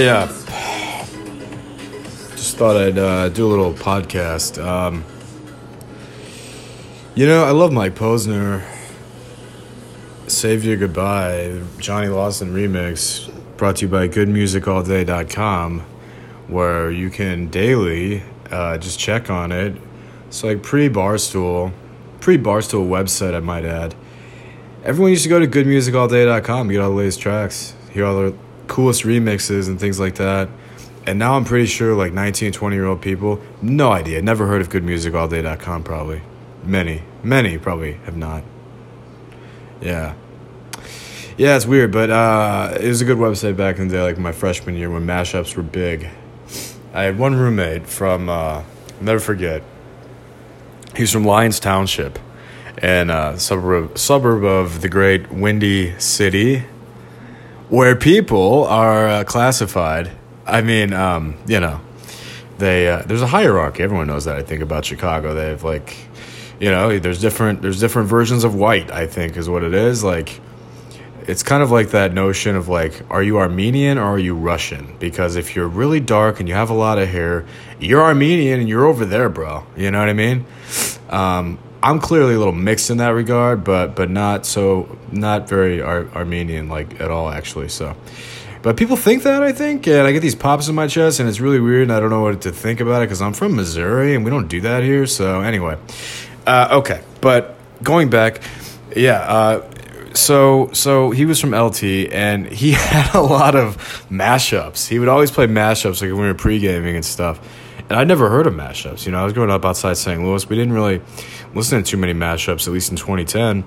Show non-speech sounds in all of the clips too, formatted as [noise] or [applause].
Yeah, yeah. Just thought I'd uh, do a little podcast. Um, you know, I love Mike Posner. Save You Goodbye, Johnny Lawson remix, brought to you by goodmusicallday.com, where you can daily uh, just check on it. It's like pre Barstool, pre Barstool website, I might add. Everyone used to go to goodmusicallday.com, get all the latest tracks, hear all the coolest remixes and things like that. And now I'm pretty sure like 19, 20 year old people, no idea, never heard of goodmusicallday.com probably. Many, many probably have not. Yeah. Yeah, it's weird, but uh, it was a good website back in the day, like my freshman year when mashups were big. I had one roommate from, uh, never forget, he's from Lyons Township, and uh, suburb suburb of the great Windy City, where people are uh, classified. I mean, um, you know, they uh, there's a hierarchy. Everyone knows that. I think about Chicago, they have like, you know, there's different there's different versions of white. I think is what it is. Like, it's kind of like that notion of like, are you Armenian or are you Russian? Because if you're really dark and you have a lot of hair, you're Armenian and you're over there, bro. You know what I mean? Um, I'm clearly a little mixed in that regard, but but not so not very Ar- Armenian like at all actually. So, but people think that I think, and I get these pops in my chest, and it's really weird, and I don't know what to think about it because I'm from Missouri and we don't do that here. So anyway, uh, okay, but going back, yeah. Uh, so so he was from LT and he [laughs] had a lot of mashups. He would always play mashups like when we were pre gaming and stuff. And I'd never heard of mashups. You know, I was growing up outside St. Louis. We didn't really listen to too many mashups, at least in 2010.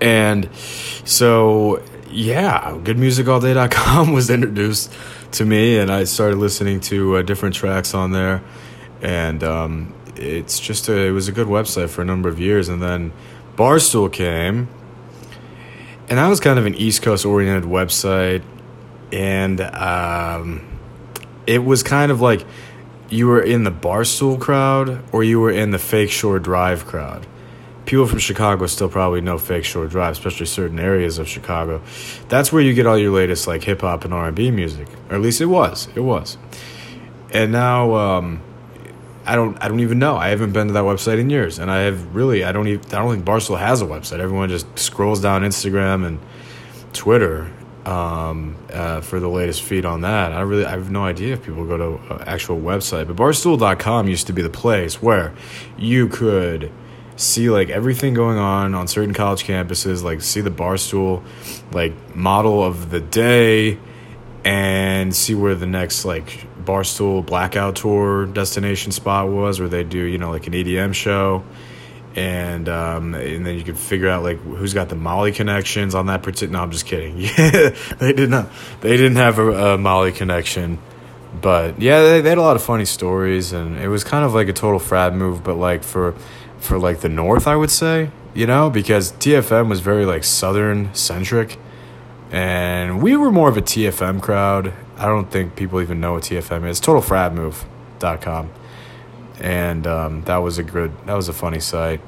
And so, yeah, goodmusicallday.com [laughs] was introduced to me, and I started listening to uh, different tracks on there. And um, it's just a, it was a good website for a number of years. And then Barstool came, and that was kind of an East Coast oriented website. And um, it was kind of like you were in the Barstool crowd or you were in the Fake Shore Drive crowd. People from Chicago still probably know Fake Shore Drive, especially certain areas of Chicago. That's where you get all your latest like hip hop and R and B music, or at least it was. It was. And now um, I don't. I don't even know. I haven't been to that website in years, and I have really. I don't even. I don't think Barstool has a website. Everyone just scrolls down Instagram and Twitter um, uh, for the latest feed on that. I really I have no idea if people go to an actual website, but barstool.com used to be the place where you could see like everything going on on certain college campuses, like see the barstool like model of the day and see where the next like barstool blackout tour destination spot was where they do, you know, like an EDM show and um, and then you can figure out like who's got the Molly connections on that particular. No, I'm just kidding. [laughs] They did not. They didn't have a, a Molly connection, but yeah, they, they had a lot of funny stories, and it was kind of like a total frat move, but like for for like the North, I would say, you know, because TFM was very like Southern centric, and we were more of a TFM crowd. I don't think people even know what TFM is. Total frat move.com and um, that was a good that was a funny site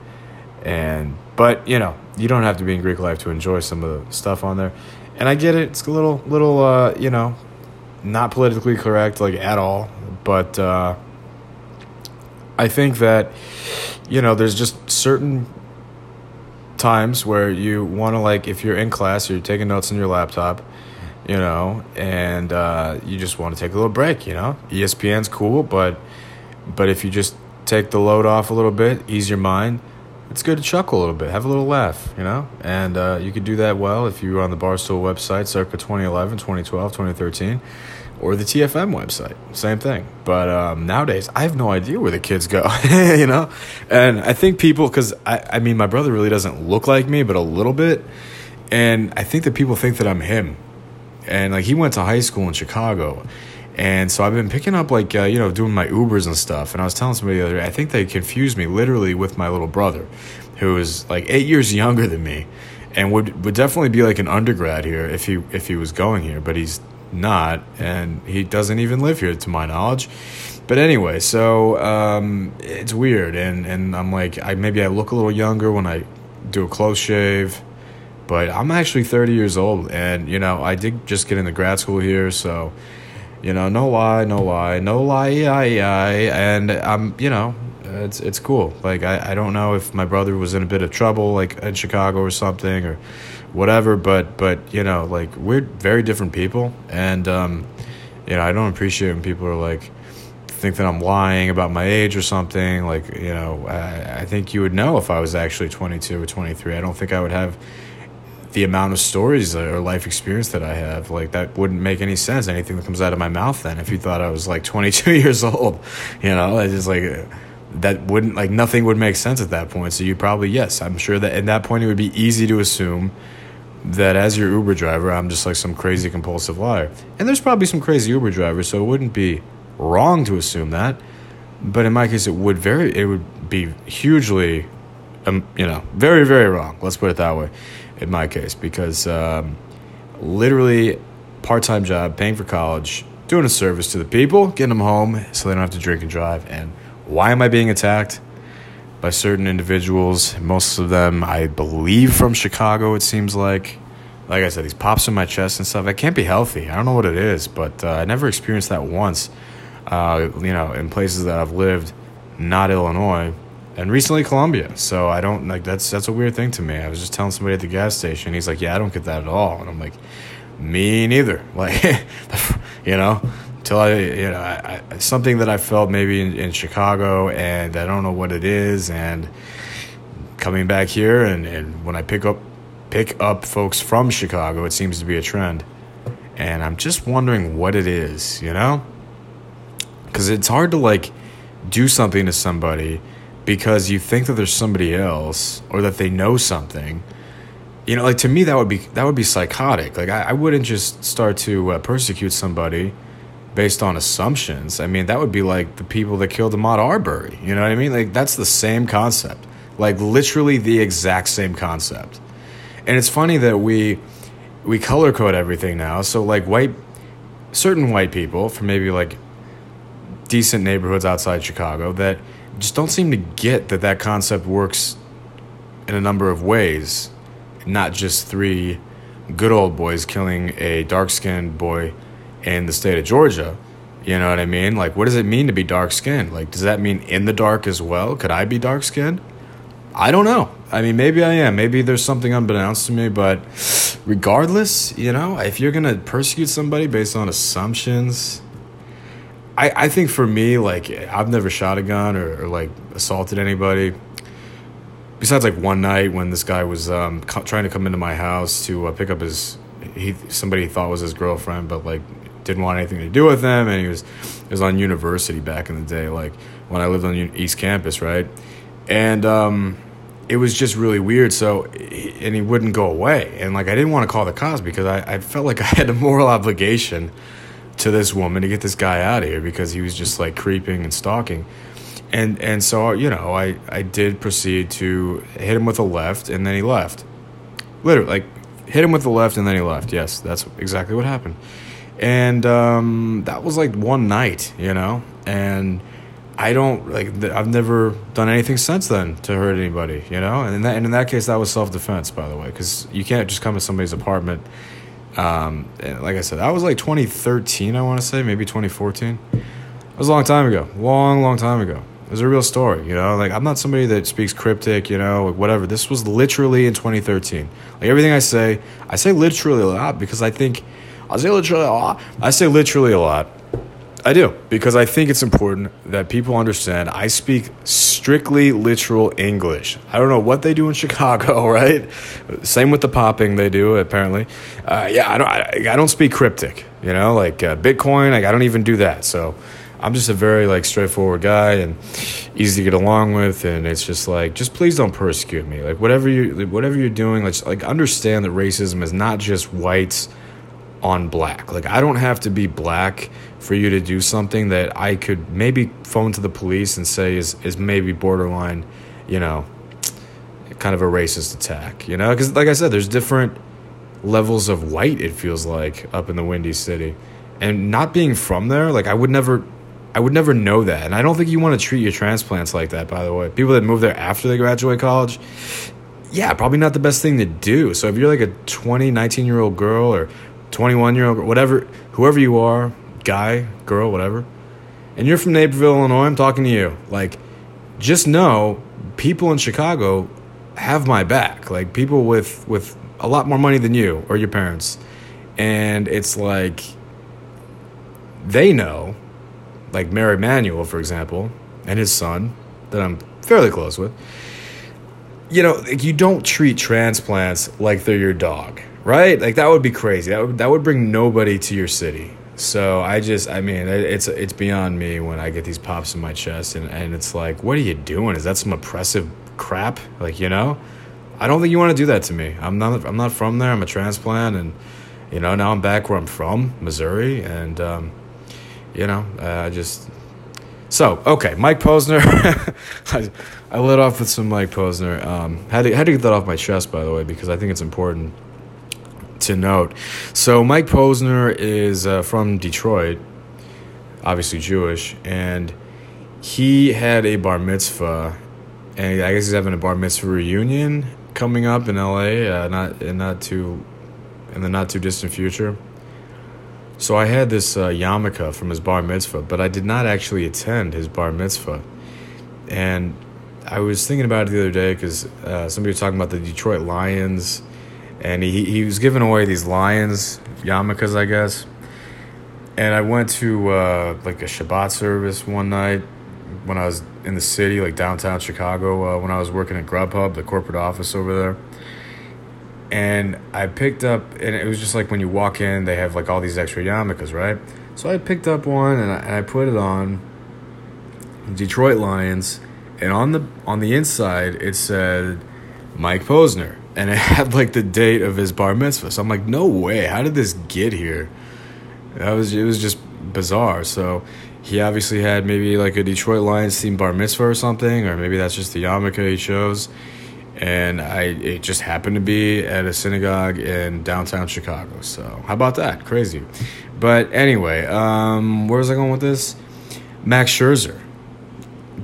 and but you know you don't have to be in greek life to enjoy some of the stuff on there. And i get it. It's a little little uh, you know not politically correct like at all. But uh, i think that you know there's just certain times where you want to like if you're in class or you're taking notes on your laptop you know and uh, you just want to take a little break you know? Espn's cool but but if you just take the load off a little bit, ease your mind, it's good to chuckle a little bit, have a little laugh, you know? And uh, you could do that well if you were on the Barstool website circa 2011, 2012, 2013, or the TFM website. Same thing. But um, nowadays, I have no idea where the kids go, [laughs] you know? And I think people, because I, I mean, my brother really doesn't look like me, but a little bit. And I think that people think that I'm him. And like, he went to high school in Chicago. And so I've been picking up like uh, you know doing my Ubers and stuff. And I was telling somebody the other day, I think they confused me literally with my little brother, who is like eight years [laughs] younger than me. and would would definitely be like an undergrad here if he if he was going here, but he's not, and he doesn't even live here to my knowledge. But anyway, so um, it's weird, and and I'm like, I maybe I look a little younger when I do a close shave, but I'm actually 30 years old, and you know I did just get into grad school here, so you know, no lie, no lie, no lie, I, I, and I'm, you know, it's it's cool. Like I, I don't know if my brother was in a bit of trouble, like in Chicago or something, or whatever. But but you know, like we're very different people, and um, you know, I don't appreciate when people are like think that I'm lying about my age or something. Like you know, I, I think you would know if I was actually 22 or 23. I don't think I would have the amount of stories or life experience that I have, like that wouldn't make any sense. Anything that comes out of my mouth, then, if you thought I was like [laughs] 22 years old, you know, it's just like that wouldn't like nothing would make sense at that point. So you probably yes, I'm sure that at that point it would be easy to assume that as your Uber driver, I'm just like some crazy compulsive liar. And there's probably some crazy Uber drivers, so it wouldn't be wrong to assume that. But in my case, it would very it would be hugely, um, you know, very very wrong. Let's put it that way in my case because um, literally part-time job paying for college doing a service to the people getting them home so they don't have to drink and drive. And why am i being attacked? By certain individuals. Most of them i believe from chicago it seems like. Like i said these pops in my chest and stuff. I can't be healthy. I don't know what it is but uh, i never experienced that once. Uh, you know in places that i've lived not illinois and recently Columbia. So I don't like that's that's a weird thing to me. I was just telling somebody at the gas station. He's like, "Yeah, I don't get that at all," and I'm like, "Me neither." [laughs] Like, you know, until I you know I, I, something that I felt maybe in, in Chicago, and I don't know what it is, and coming back here, and and when I pick up pick up folks from Chicago, it seems to be a trend, and I'm just wondering what it is, you know, because it's hard to like do something to somebody because you think that there's somebody else or that they know something you know like to me that would be that would be psychotic. Like i, I wouldn't just start to uh, persecute somebody based on assumptions. I mean that would be like the people that killed ahmaud arbery you know what i mean? Like that's the same concept. Like literally the exact same concept. And it's funny that we we color code everything now. So like white certain white people from maybe like decent neighborhoods outside chicago that just don't seem to get that that concept works in a number of ways, not just three good old boys killing a dark skinned boy in the state of Georgia. You know what I mean? Like, what does it mean to be dark skinned? Like, does that mean in the dark as well? Could I be dark skinned? I don't know. I mean, maybe I am. Maybe there's something unbeknownst to me, but regardless, you know, if you're going to persecute somebody based on assumptions, I, I think for me, like I've never shot a gun or, or like assaulted anybody. Besides, like one night when this guy was um, co- trying to come into my house to uh, pick up his he somebody he thought was his girlfriend, but like didn't want anything to do with him, and he was he was on university back in the day, like when I lived on East Campus, right? And um, it was just really weird. So, and he wouldn't go away, and like I didn't want to call the cops because I, I felt like I had a moral [laughs] obligation to this woman to get this guy out of here because he was just like creeping and stalking. And and so you know, I I did proceed to hit him with a left and then he left. Literally like hit him with the left and then he left. Yes, that's exactly what happened. And um, that was like one night, you know, and I don't like. I've never done anything since then to hurt anybody, you know. And in that, and in that case, that was self defense, by the way, because you can't just come to somebody's apartment um, like I said, that was like 2013, I want to say, maybe 2014. It was a long time ago, long, long time ago. It was a real story, you know. Like I'm not somebody that speaks cryptic, you know, whatever. This was literally in 2013. Like everything I say, I say literally a lot because I think I say literally a lot. I say literally a lot I do because I think it's important that people understand I speak strictly literal English. I don't know what they do in Chicago, [laughs] right? Same with the popping they do apparently. Uh, yeah, I don't. I, I, don't speak cryptic. You know, like uh, Bitcoin. Like I don't even do that. So I'm just a very like straightforward guy and easy to get along with. And it's just like, just please don't persecute me. Like whatever you whatever you're doing, like like understand that racism is not just whites on black. Like I don't have to be black for you to do something that I could maybe phone to the police and say is is maybe borderline, you know, kind of a racist attack, you know? Because, like I said, there's different levels of white, it feels like, up in the Windy City. And not being from there, like, I would never. I would never know that. And I don't think you want to treat your transplants like that, by the way. People that move there after they graduate college, yeah, probably not the best thing to do. So if you're like a 20, 19 year old girl or 21 year old, whatever, whoever you are, guy, girl, whatever, and you're from Naperville, Illinois, I'm talking to you. Like, just know people in Chicago have my back. Like, people with, with a lot more money than you or your parents. And it's like, they know, like Mary Manuel, for example, and his son, that I'm fairly close with you know, like you don't treat transplants like they're your dog, right? Like that would be crazy. That would that would bring nobody to your city. So I just, I mean, it's it's beyond me when I get these pops in my chest, and and it's like, what are you doing? Is that some oppressive crap? Like you know, I don't think you want to do that to me. I'm not I'm not from there. I'm a transplant, and you know now I'm back where I'm from, Missouri, and um, you know I uh, just so okay, Mike Posner. [laughs] I, I lit off with some Mike Posner. Um, had to had to get that off my chest, by the way, because I think it's important to note. So Mike Posner is uh, from Detroit, obviously Jewish, and he had a bar mitzvah, and I guess he's having a bar mitzvah reunion coming up in L.A. Uh, not in not too in the not too distant future. So I had this uh, yarmulke from his bar mitzvah, but I did not actually attend his bar mitzvah. And I was thinking about it the other day because uh, somebody was talking about the Detroit Lions, and he he was giving away these Lions yarmulkes, I guess. And I went to uh, like a Shabbat service one night when I was in the city, like downtown Chicago, uh, when I was working at Grubhub, the corporate office over there and I picked up, and it was just like when you walk in, they have like all these extra yarmulkes, right? So I picked up one and I, and I put it on. Detroit Lions, and on the on the inside it said Mike Posner, and it [laughs] had like the date of his bar mitzvah. So I'm like, no way, how did this get here? That was it was just bizarre. So he obviously had maybe like a Detroit Lions themed bar mitzvah or something, or maybe that's just the yarmulke he chose and I it just happened to be at a synagogue in downtown Chicago. So how about that? Crazy. But anyway, um, where was I going with this? Max Scherzer,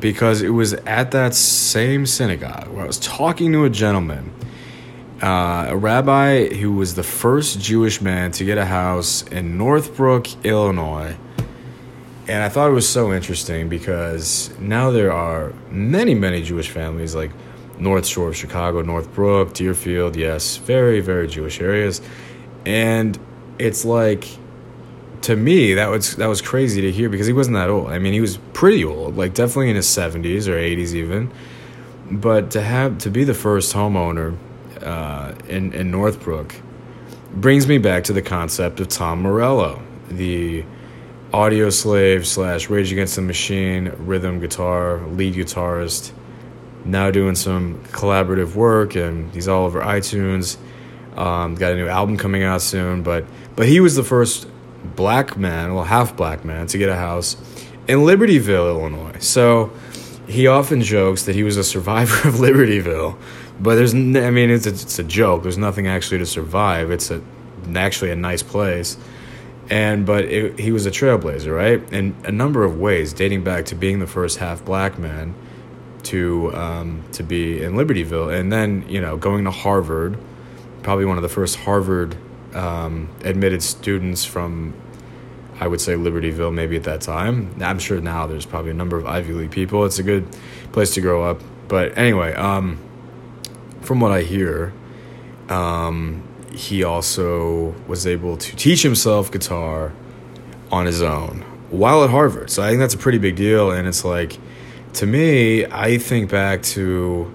because it was at that same synagogue where I was talking to a gentleman, uh, a rabbi who was the first Jewish man to get a house in Northbrook, Illinois. And I thought it was so interesting because now there are many, many Jewish families like North Shore of Chicago, Northbrook, Deerfield, yes, very, very Jewish areas. And it's like to me that was that was crazy to hear because he wasn't that old. I mean, he was pretty old, like definitely in his 70s or 80s even. But to have to be the first homeowner uh, in in Northbrook brings me back to the concept of Tom Morello, the Audioslave slash Rage Against the Machine rhythm guitar lead guitarist now doing some collaborative work, and he's all over iTunes. Um, got a new album coming out soon, but but he was the first black man, well half black man, to get a house in Libertyville, Illinois. So he often jokes that he was a survivor of Libertyville, but there's I mean it's a, it's a joke. There's nothing actually to survive. It's a actually a nice place. And but it, he was a trailblazer, right? In a number of ways, dating back to being the first half black man to um, to be in Libertyville, and then you know going to Harvard, probably one of the first Harvard um, admitted students from, I would say Libertyville, maybe at that time. I'm sure now there's probably a number of Ivy League people. It's a good place to grow up. But anyway, um, from what I hear, um, he also was able to teach himself guitar on his own while at Harvard. So I think that's a pretty big deal, and it's like to me, I think back to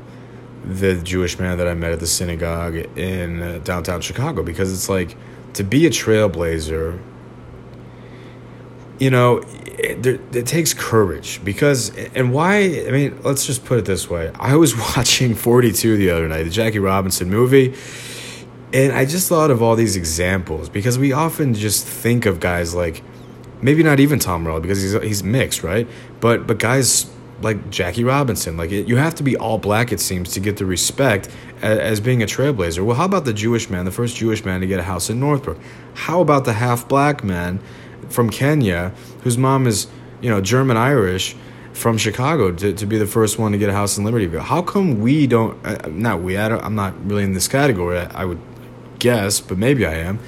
the Jewish man that I met at the synagogue in uh, downtown Chicago because it's like to be a trailblazer, you know, it, it, takes courage because, and why? I mean, let's just put it this way. I was [laughs] watching 42 the other night, the Jackie Robinson movie, and I just thought of all these examples because we often just think of guys like, maybe not even Tom Morello because he's, he's mixed, right? But, but guys like Jackie Robinson. Like it, you have to be all black, it seems, to get the respect as, as being a trailblazer. Well, how about the Jewish man, the first Jewish man to get a house in Northbrook? How about the half black man from Kenya whose mom is, you know, German Irish from Chicago to, to be the first one to get a house in Libertyville? How come we don't? Uh, not we. I don't, I'm not really in this category. I, I would guess, but maybe I am.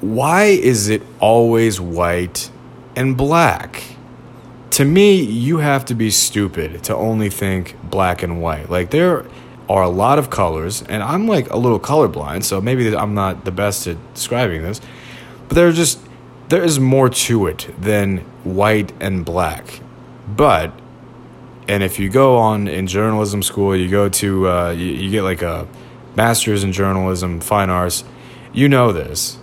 Why is it always white and black? to me, you have to be stupid to only think black and white. Like there are a lot of colors, and I'm like a little colorblind, so maybe I'm not the best at describing this. But there are just there is more to it than white and black. But and if you go on in journalism school, you go to uh, you, you get like a master's in journalism, fine arts. You know this,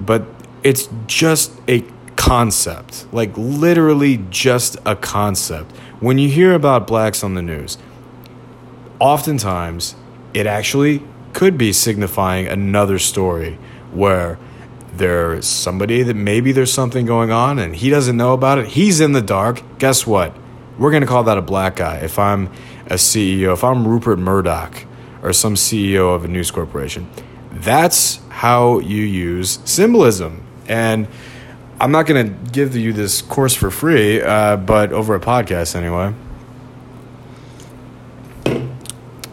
but it's just a concept, like literally just a concept. When you hear about blacks on the news, oftentimes it actually could be signifying another story where there's somebody that maybe there's something going on and he doesn't know about it. He's in the dark. Guess what? We're going to call that a black guy. If I'm a CEO, if I'm Rupert Murdoch or some CEO of a news corporation, that's how you use symbolism. And I'm not going to give you this course for free, uh, but over a podcast anyway.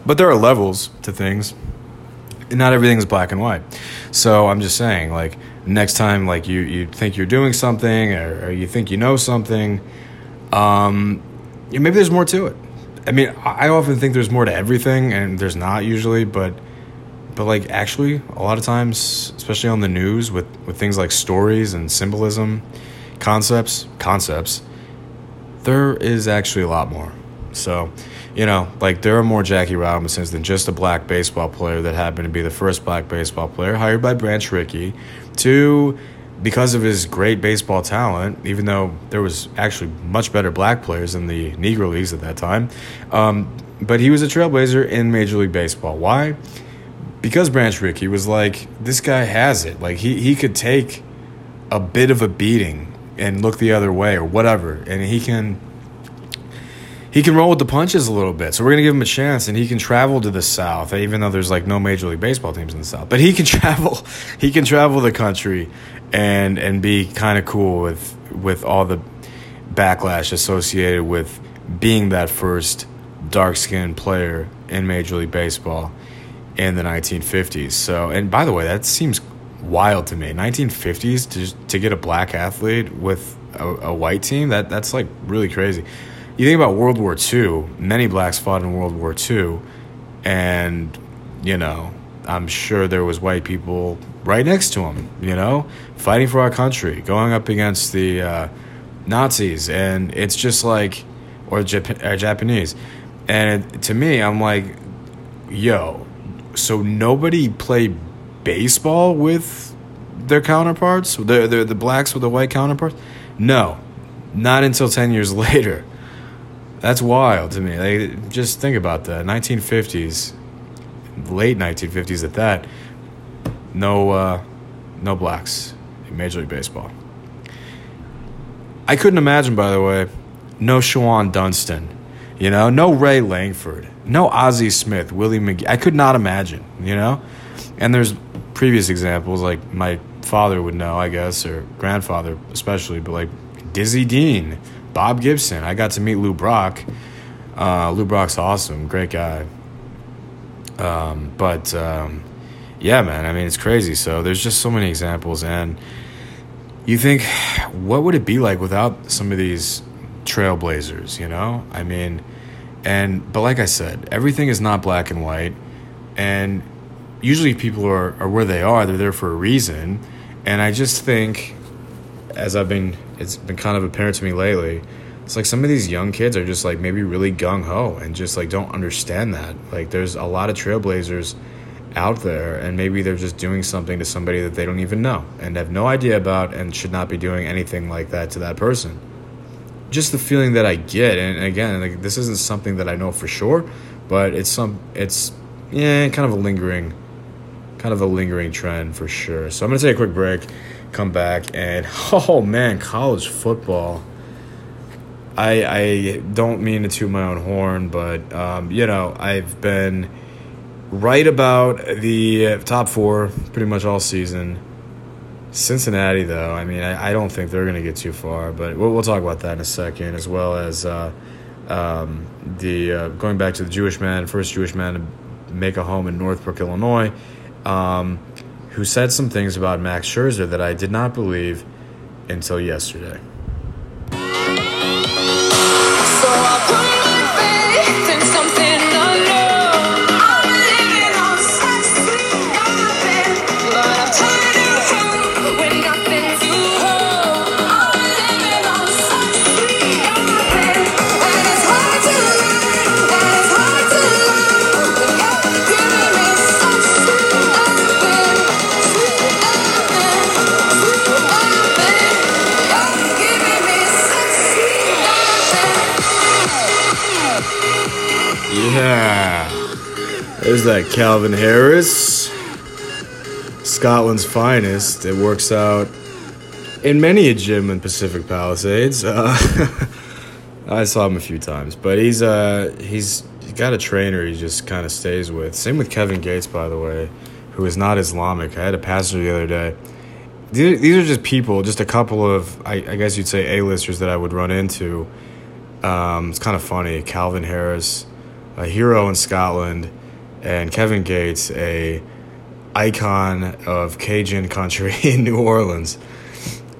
But there are levels to things. Not everything's black and white. So I'm just saying, like, next time, like, you, you think you're doing something or, or you think you know something, um, yeah, maybe there's more to it. I mean, I often think there's more to everything, and there's not usually, but but like actually a lot of times especially on the news with with things like stories and symbolism concepts concepts there is actually a lot more so you know like there are more jackie robinsons than just a black baseball player that happened to be the first black baseball player hired by branch rickey to because of his great baseball talent even though there was actually much better black players in the negro leagues at that time um, but he was a trailblazer in major league baseball why because Branch Rickey was like, this guy has it. Like he he could take a bit of a beating and look the other way or whatever, and he can he can roll with the punches a little bit. So we're gonna give him a chance, and he can travel to the South, even though there's like no Major League Baseball teams in the South. But he can [laughs] travel, he can travel the country, and and be kind of cool with with all the backlash associated with being that first dark skinned player in Major League Baseball in the 1950s. So, and by the way, that seems wild to me. 1950s to to get a black athlete with a, a, white team that that's like really crazy. You think about World War II. Many blacks fought in World War II, and you know, I'm sure there was white people right next to them. You know, fighting for our country, going up against the uh, Nazis, and it's just like, or, Jap- or Japanese. And to me, I'm like, yo, so nobody played baseball with their counterparts, the blacks with the white counterparts? No, not until 10 years [laughs] later. That's wild to me. Like, just think about that. 1950s, late 1950s at that, no, uh, no blacks in Major League Baseball. I couldn't imagine, by the way, no Shawon Dunston, you know, no Ray Lankford, no Ozzie Smith, Willie McGee. I could not imagine, you know? And there's previous examples, like my father would know, I guess, or grandfather especially, but like Dizzy Dean, Bob Gibson. I got to meet Lou Brock. Uh, Lou Brock's awesome, great guy. Um, but um, yeah, man, I mean, it's crazy. So there's just so many examples. And you think, what would it be like without some of these trailblazers, you know? I mean, and but like I said, everything is not black and white, and usually people are, are where they are. They're there for a reason, and I just think, as I've been, it's been kind of apparent to me lately. It's like some of these young kids are just like maybe really gung ho and just like don't understand that. Like there's a lot of trailblazers out there and maybe they're just doing something to somebody that they don't even know and have no idea about and should not be doing anything like that to that person just the feeling that I get, and again, like this isn't something that I know for sure, but it's some, it's yeah, kind of a lingering, kind of a lingering trend for sure. So I'm gonna take a quick break, come back, and [laughs] oh man, college football. I I don't mean to toot my own horn, but um, you know I've been right about the top four pretty much all season. Cincinnati, though, I mean, I, I don't think they're going to get too far, but we'll, we'll talk about that in a second, as well as uh, um, the uh, going back to the Jewish man, first Jewish man to make a home in Northbrook, Illinois, um, who said some things about Max Scherzer that I did not believe until yesterday. That Calvin Harris, Scotland's finest. It works out in many a gym in Pacific Palisades. Uh, [laughs] I saw him a few times, but he's uh he's got a trainer he just kind of stays with. Same with Kevin Gates, by the way, who is not Islamic. I had a passenger the other day. These these are just people, just a couple of I, I guess you'd say A-listers that I would run into. Um, it's kind of funny. Calvin Harris, a hero in Scotland, and Kevin Gates, a icon of Cajun country [laughs] in New Orleans.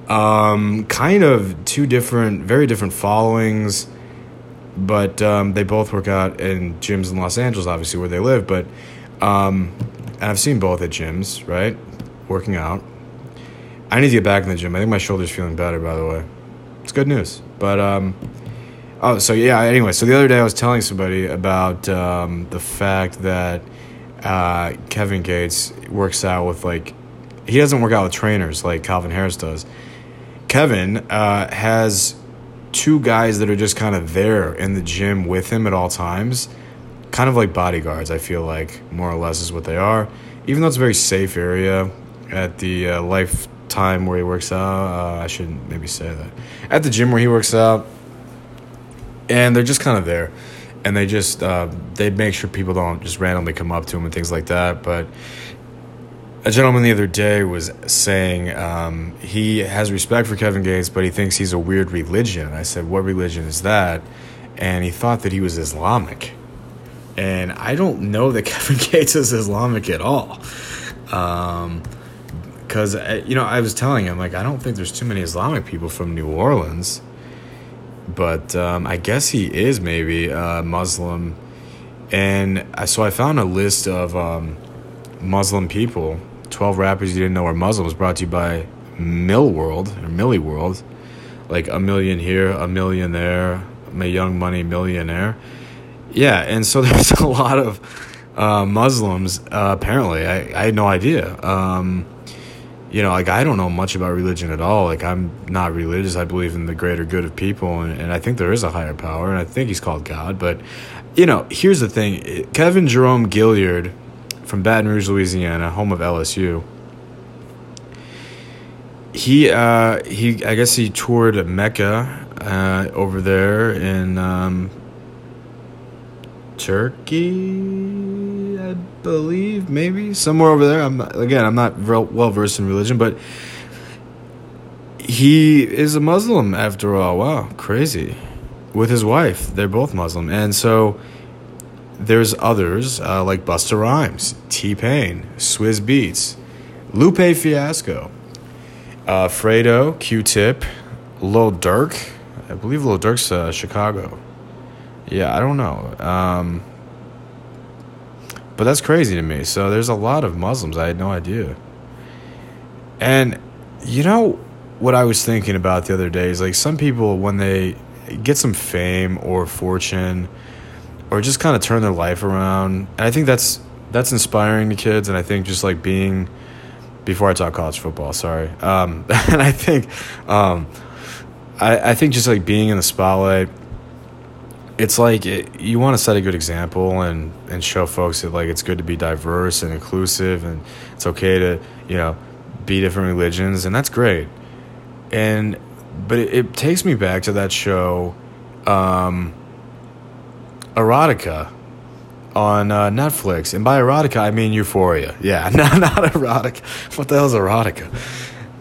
Um, kind of two different, very different followings, but um, they both work out in gyms in Los Angeles, obviously where they live. But um, and I've seen both at gyms, right, working out. I need to get back in the gym. I think my shoulder's feeling better, by the way. It's good news. But um, oh, so yeah. Anyway, so the other day I was telling somebody about um, the fact that uh, Kevin Gates works out with like he doesn't work out with trainers like Calvin Harris does. Kevin uh, has two guys that are just kind of there in the gym with him at all times, kind of like bodyguards. I feel like more or less is what they are. Even though it's a very safe area at the uh, Lifetime where he works out, uh, I shouldn't maybe say that. At the gym where he works out, and they're just kind of there, and they just uh, they make sure people don't just randomly come up to them and things like that. But a gentleman the other day was saying um, he has respect for Kevin Gates, but he thinks he's a weird religion. I said, "What religion is that?" And he thought that he was Islamic, and I don't know that [laughs] Kevin Gates is Islamic at all. Um, because you know, I was telling him like I don't think there's too many Islamic people from New Orleans, but um, I guess he is maybe uh, Muslim, and I, so I found a list of um, Muslim people. Twelve rappers you didn't know were Muslims. Brought to you by Mill World or Millie World, like a million here, a million there. My Young Money millionaire. Yeah, and so [laughs] there's a lot of uh, Muslims. Uh, apparently, I, I had no idea. Um, you know, like I don't know much about religion at all. Like I'm not religious. I believe in the greater good of people, and, and I think there is a higher power, and I think he's called God. But you know, here's the thing: Kevin Jerome Gilyard from Baton Rouge, Louisiana, home of LSU. He uh, he, I guess he toured Mecca uh, over there in um, Turkey, I believe, maybe somewhere over there. I'm not, again, I'm not well versed in religion, but he is a Muslim after all. Wow, crazy. With his wife, they're both Muslim, and so there's others uh, like Busta Rhymes, T Pain, Swizz Beatz, Lupe Fiasco, uh, Fredo, Q Tip, Lil Durk. I believe Lil Durk's uh, Chicago. Yeah, I don't know. Um, but that's crazy to me. So there's a lot of Muslims. I had no idea. And you know what I was thinking about the other day is like some people when they get some fame or fortune or just kind of turn their life around. And I think that's that's inspiring to kids and I think just like being before I talk college football, sorry. Um, [laughs] and I think um, I, I think just like being in the spotlight it's like it, you want to set a good example and and show folks that like it's good to be diverse and inclusive and it's okay to you know be different religions and that's great and but it, it takes me back to that show um, erotica on uh, Netflix, and by erotica I mean Euphoria. Yeah, [laughs] not not erotica. What the hell's erotica?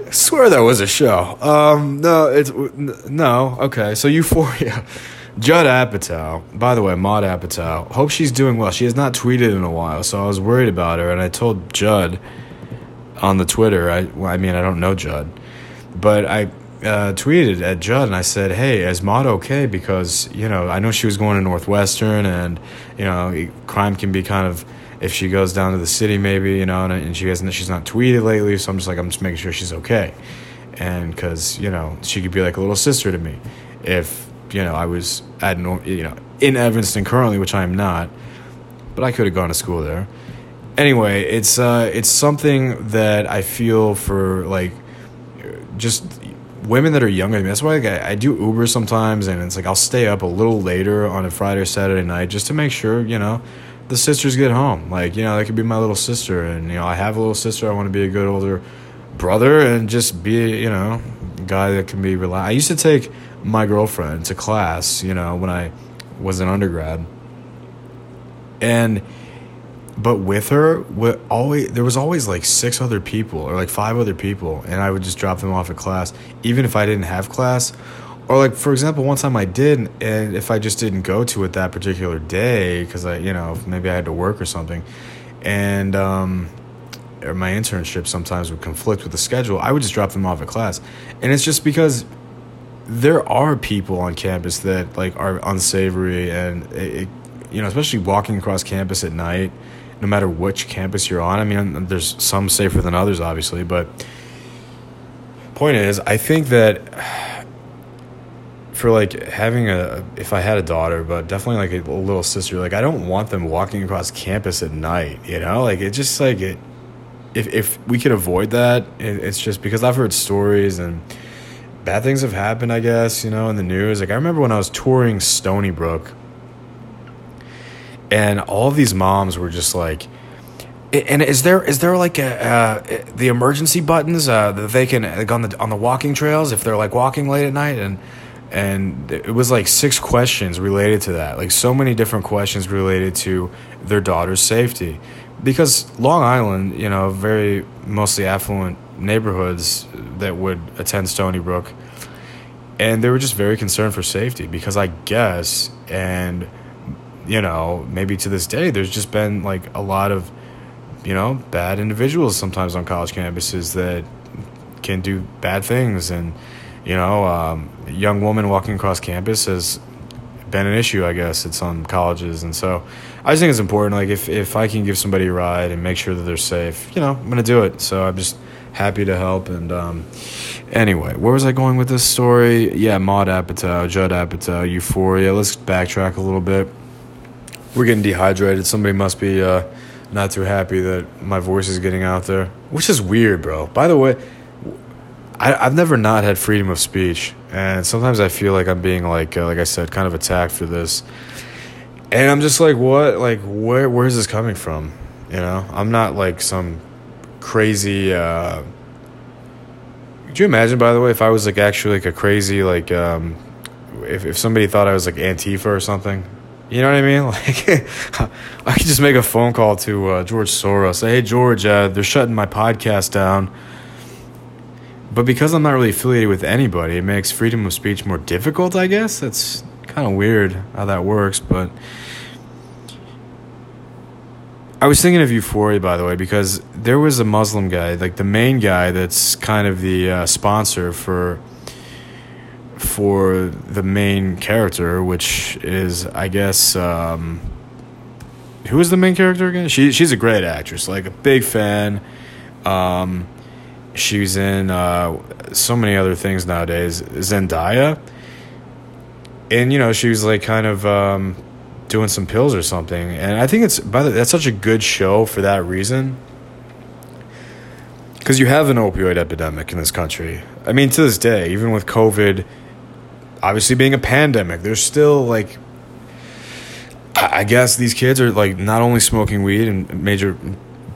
I swear that was a show. Um, no, it's no. Okay, so Euphoria. Judd Apatow. By the way, Maud Apatow. Hope she's doing well. She has not tweeted in a while, so I was worried about her, and I told Judd on the Twitter. I I mean I don't know Judd, but I uh, tweeted at Judd and I said, "Hey, is Maud okay? Because you know I know she was going to Northwestern, and you know crime can be kind of if she goes down to the city, maybe you know, and, and she hasn't she's not tweeted lately. So I'm just like I'm just making sure she's okay, and because you know she could be like a little sister to me if you know I was at you know in Evanston currently, which I am not, but I could have gone to school there." Anyway, it's uh, it's something that I feel for like just women that are younger than me. That's why like, I, I do Uber sometimes, and it's like I'll stay up a little later on a Friday or Saturday night just to make sure you know the sisters get home. Like you know, that could be my little sister, and you know, I have a little sister. I want to be a good older brother and just be you know guy that can be relaxed. I used to take my girlfriend to class, you know, when I was an undergrad, and but with her what always there was always like six other people or like five other people and i would just drop them off at class even if i didn't have class. Or like for example one time i did and if i just didn't go to it that particular day because i you know maybe i had to work or something. And um or my internship sometimes would conflict with the schedule. I would just drop them off at class. And it's just because there are people on campus that like are unsavory and it, it, you know especially walking across campus at night no matter which campus you're on. I mean, there's some safer than others, obviously, but point is, I think that for like having a, if I had a daughter, but definitely like a little sister, like I don't want them walking across campus at night. You know, like it just like it. If if we could avoid that, it, it's just because I've heard stories and bad things have happened. I guess you know in the news. Like I remember when I was touring Stony Brook and all of these moms were just like and is there is there like a uh, the emergency buttons uh, that they can like on the on the walking trails if they're like walking late at night and and it was like six questions related to that like so many different questions related to their daughter's safety because Long Island you know very mostly affluent neighborhoods that would attend Stony Brook and they were just very concerned for safety because I guess and you know, maybe to this day, there's just been like a lot of, you know, bad individuals sometimes on college campuses that can do bad things. And, you know, um, a young woman walking across campus has been an issue, I guess, at some colleges. And so I just think it's important. Like, if, if I can give somebody a ride and make sure that they're safe, you know, I'm going to do it. So I'm just happy to help. And um, anyway, where was I going with this story? Yeah, Maud Apatow, Judd Apatow, Euphoria. Let's backtrack a little bit we're getting dehydrated. Somebody must be uh, not too happy that my voice is getting out there, which is weird, bro. By the way, I, I've never not had freedom of speech, and sometimes I feel like I'm being like, uh, like I said, kind of attacked for this, and I'm just like, what? Like, where? Where's this coming from? You know, I'm not like some crazy. Uh, could you imagine, by the way, if I was like actually like a crazy like, um, if if somebody thought I was like Antifa or something? You know what I mean? [laughs] Like, I could just make a phone call to uh, George Soros. Say, hey, George, uh, they're shutting my podcast down. But because I'm not really affiliated with anybody, it makes freedom of speech more difficult, I guess. That's kind of weird how that works. But I was thinking of Euphoria, by the way, because there was a Muslim guy, like the main guy that's kind of the uh, sponsor for for the main character, which is, I guess, um, who is the main character again? She she's a great actress, like a big fan. Um, she's in uh, so many other things nowadays. Zendaya, and you know she was like kind of um, doing some pills or something, and I think it's by the that's such a good show for that reason. Because you have an opioid epidemic in this country. I mean, to this day, even with COVID obviously being a pandemic, there's still like I guess these kids are like not only smoking weed in major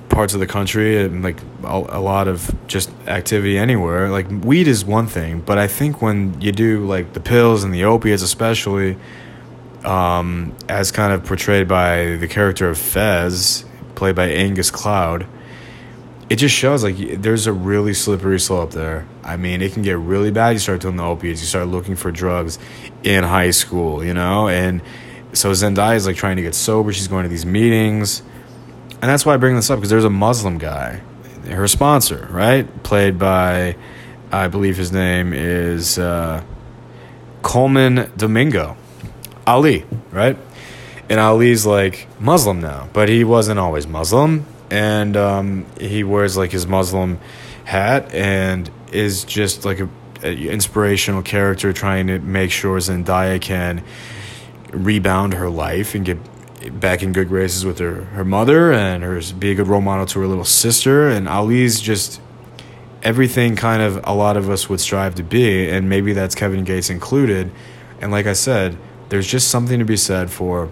parts of the country and like a, a lot of just activity anywhere. Like weed is one thing, but I think when you do like the pills and the opiates, especially, um, as kind of portrayed by the character of Fez, played by Angus Cloud, it just shows like there's a really slippery slope there. I mean, it can get really bad. You start doing the opiates, you start looking for drugs in high school, you know, and so Zendaya is like trying to get sober. She's going to these meetings, and that's why I bring this up because there's a Muslim guy, her sponsor, right, played by, I believe his name is uh, Colman Domingo, Ali, right, and Ali's like Muslim now, but he wasn't always Muslim, and um, he wears like his Muslim hat and is just like a, a inspirational character trying to make sure Zendaya can rebound her life and get back in good graces with her, her mother and her be a good role model to her little sister. And ali's just everything kind of a lot of us would strive to be. And maybe that's kevin gates included. And like i said there's just something to be said for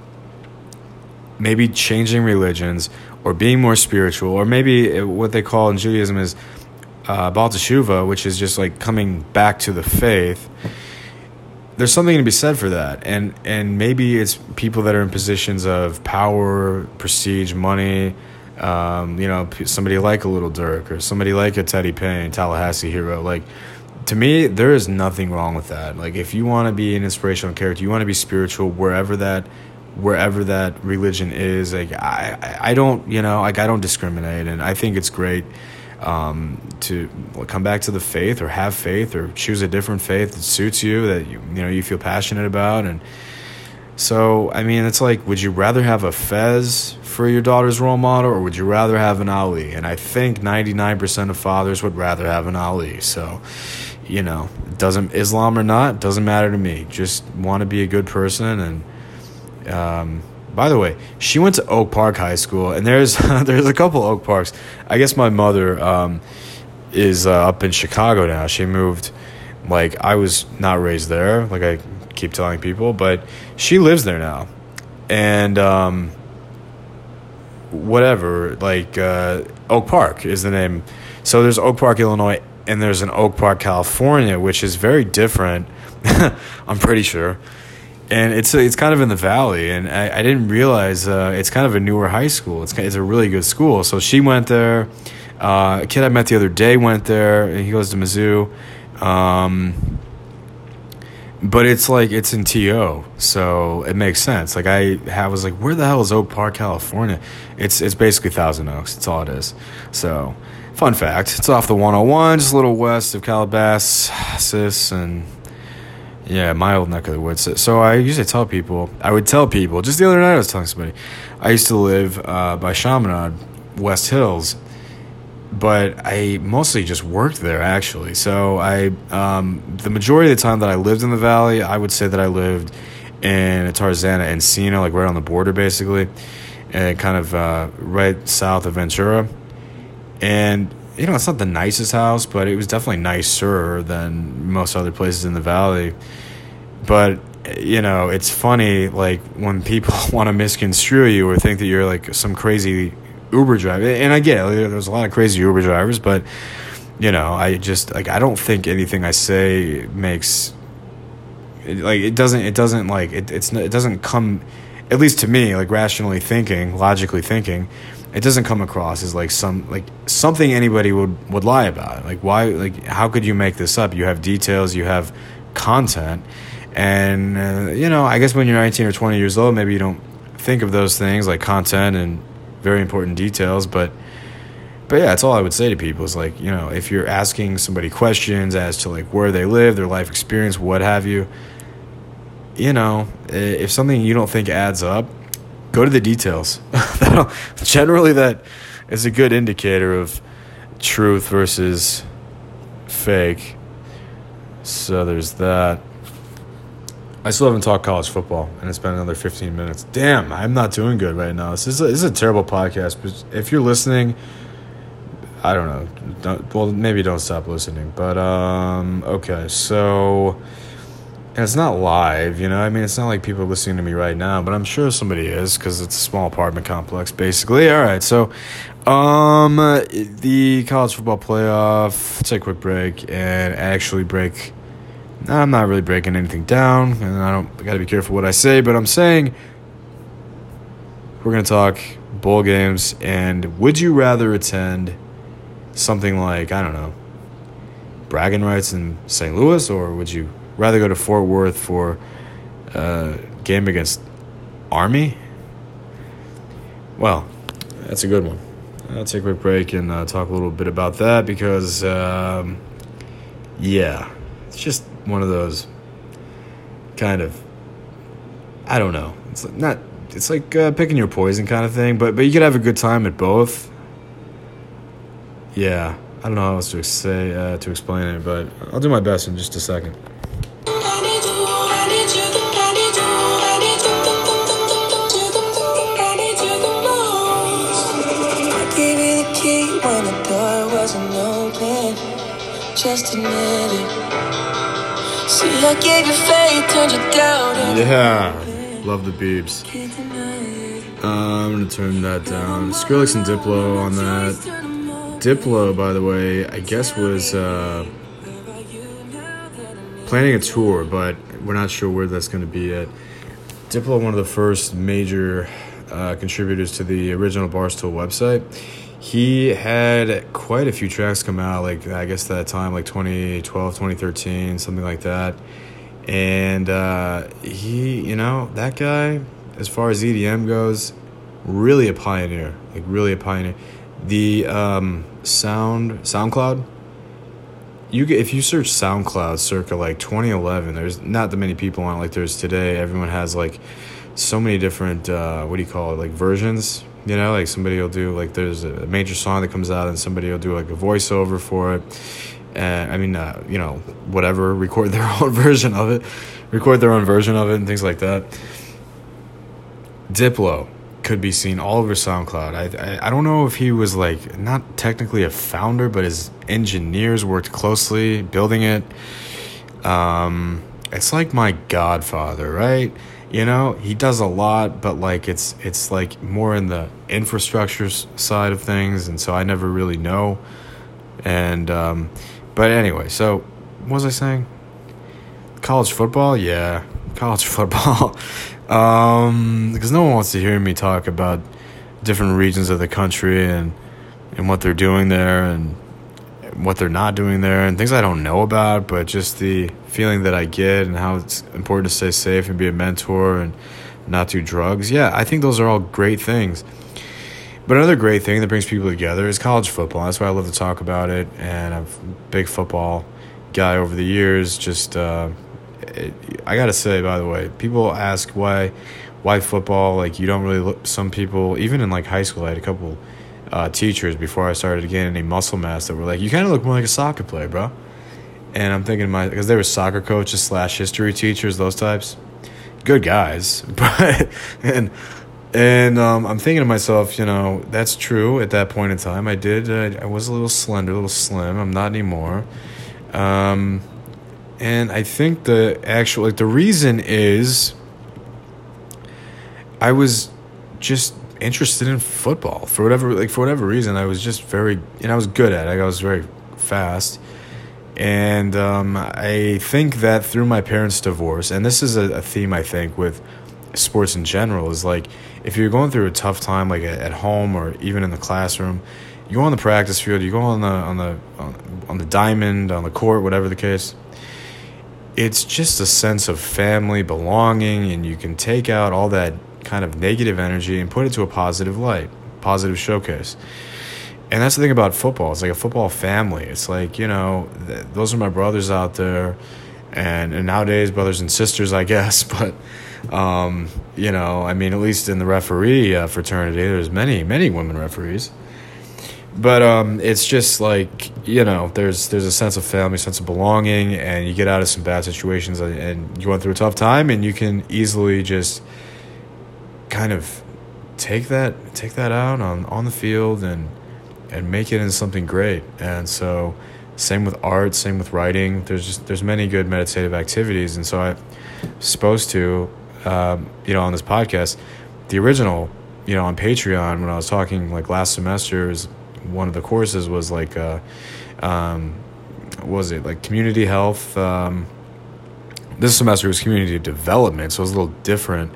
maybe changing religions or being more spiritual or maybe what they call in judaism is uh, Baal Teshuva, which is just like coming back to the faith. There's something to be said for that. And and maybe it's people that are in positions of power prestige money um, you know somebody like a Lil Durk or somebody like a Teddy Payne Tallahassee hero like to me there is nothing wrong with that. Like if you want to be an inspirational character you want to be spiritual wherever that wherever that religion is like I I don't you know like I don't discriminate and I think it's great um, to come back to the faith or have faith or choose a different faith that suits you that you you know you feel passionate about and so I mean it's like would you rather have a Fez for your daughter's role model or would you rather have an Ali? And I think 99% of fathers would rather have an Ali so you know doesn't Islam or not doesn't matter to me just want to be a good person and um, by the way, she went to Oak Park High School, and there's [laughs] there's a couple Oak Parks. I guess my mother um, is uh, up in Chicago now. She moved. Like I was not raised there, like I keep telling people, but she lives there now, and um, whatever. Like uh, Oak Park is the name. So there's Oak Park, Illinois, and there's an Oak Park, California, which is very different. [laughs] I'm pretty sure and it's it's kind of in the valley, and I, I didn't realize uh, it's kind of a newer high school. It's it's a really good school. So she went there. Uh, a kid I met the other day went there, and he goes to Mizzou. Um, but it's like it's in TO, so it makes sense. Like I, I was like, where the hell is Oak Park, California? It's it's basically Thousand Oaks. It's all it is. So, fun fact: it's off the 101, just a little west of Calabasas, and yeah, my old neck of the woods. So I usually tell people, I would tell people, just the other night I was telling somebody, I used to live uh, by Chaminade, West Hills, but I mostly just worked there actually. So I, um, the majority of the time that I lived in the valley, I would say that I lived in Tarzana, Encino, like right on the border basically, and kind of uh, right south of Ventura. And you know, it's not the nicest house, but it was definitely nicer than most other places in the valley. But you know, it's funny like when people [laughs] want to misconstrue you or think that you're like some crazy Uber driver. And I get it, there's a lot of crazy Uber drivers, but you know, I just like I don't think anything I say makes like it doesn't it doesn't like it it's it doesn't come at least to me like rationally thinking, logically thinking it doesn't come across as like some like something anybody would would lie about. Like why like how could you make this up? You have details you have content and uh, you know i guess when you're 19 or 20 years old maybe you don't think of those things like content and very important details but but yeah that's all i would say to people is like you know if you're asking somebody questions as to like where they live their life experience what have you you know if something you don't think adds up go to the details. [laughs] Generally, that is a good indicator of truth versus fake. So there's that. I still haven't talked college football, and it's been another 15 minutes. Damn, I'm not doing good right now. This is a, this is a terrible podcast. But if you're listening, I don't know. Don't, well, maybe don't stop listening. But um, okay, so And it's not live, you know. I mean, it's not like people are listening to me right now, but I'm sure somebody is because it's a small apartment complex, basically. All right, so um, the college football playoff. Take a quick break and actually break. I'm not really breaking anything down, and I don't. Got to be careful what I say, but I'm saying we're gonna talk bowl games and would you rather attend something like I don't know bragging rights in St. Louis, or would you rather go to Fort Worth for a game against Army? Well, that's a good one. I'll take a quick break and uh, talk a little bit about that because, um, yeah, it's just one of those kind of, I don't know. It's not. It's like uh, picking your poison kind of thing, but but you could have a good time at both. Yeah, I don't know how else to say uh, to explain it, but I'll do my best in just a second. Just admit it. See, I gave you faith, turned you down. Yeah, love the it. Uh, I'm gonna turn that down. Skrillex and Diplo on that. Diplo, by the way, I guess was uh, planning a tour, but we're not sure where that's to be yet. Diplo, one of the first major uh, contributors to the original Barstool website, he had quite a few tracks come out, like I guess that time, like 2012, 2013, something like that. And uh, he, you know, that guy, as far as EDM goes, really a pioneer, like really a pioneer. The um, sound SoundCloud, you get, if you search SoundCloud circa like 2011, there's not that many people on it like there's today. Everyone has like so many different uh, what do you call it like versions. You know, like somebody will do like there's a major song that comes out and somebody will do like a voiceover for it. And I mean, uh, you know, whatever, [laughs] record their own version of it, record their own version of it, and things like that. Diplo could be seen all over SoundCloud. I, I I don't know if he was like not technically a founder, but his engineers worked closely building it. Um, it's like my godfather, right? You know, he does a lot, but like it's it's like more in the infrastructure side of things, and so I never really know. And um, but anyway, so what was I saying? College football, yeah, college [laughs] football. um, because no one wants to hear me talk about different regions of the country and and what they're doing there and what they're not doing there and things I don't know about, but just the feeling that I get and how it's important to stay safe and be a mentor and not do drugs. Yeah, I think those are all great things. But another great thing that brings people together is college football. That's why I love to talk about it. And I'm a big football guy over the years. Just, uh, it, I got to say, by the way, people ask why, why football. Like you don't really look. Some people, even in like high school, I had a couple uh, teachers before I started gaining any muscle mass that were like, "You kind of look more like a soccer player, bro." And I'm thinking, my because they were soccer coaches slash history teachers, those types, good guys, [laughs] but and and um, I'm thinking to myself, you know, that's true. At that point in time, I did. Uh, I was a little slender, a little slim. I'm not anymore. Um, and I think the actual like the reason is I was just interested in football for whatever like for whatever reason. I was just very and I was good at it. I was very fast. And um, I think that through my parents' divorce, and this is a, a theme I think with sports in general, is like if you're going through a tough time, like at home or even in the classroom, you go on the practice field, you go on the on the on, on the diamond, on the court, whatever the case. It's just a sense of family, belonging, and you can take out all that kind of negative energy and put it to a positive light, positive showcase. And that's the thing about football. It's like a football family. It's like, you know, th- those are my brothers out there. And, and nowadays, brothers and sisters, I [laughs] guess. But, um, you know, I mean, at least in the referee uh, fraternity, there's many, many women referees. But um, it's just like, you know, there's there's a sense of family, sense of belonging, and you get out of some bad situations and, and you went through a tough time, and you can easily just kind of take that take that out on, on the field and and make it into something great. And so Same with art. Same with writing. There's just there's many good meditative activities, and so I'm supposed to, um, you know, on this podcast, the original, you know, on Patreon when I was talking like last semester is one of the courses was like, uh, um, was it like community health? Um, this semester was community development, so it was a little different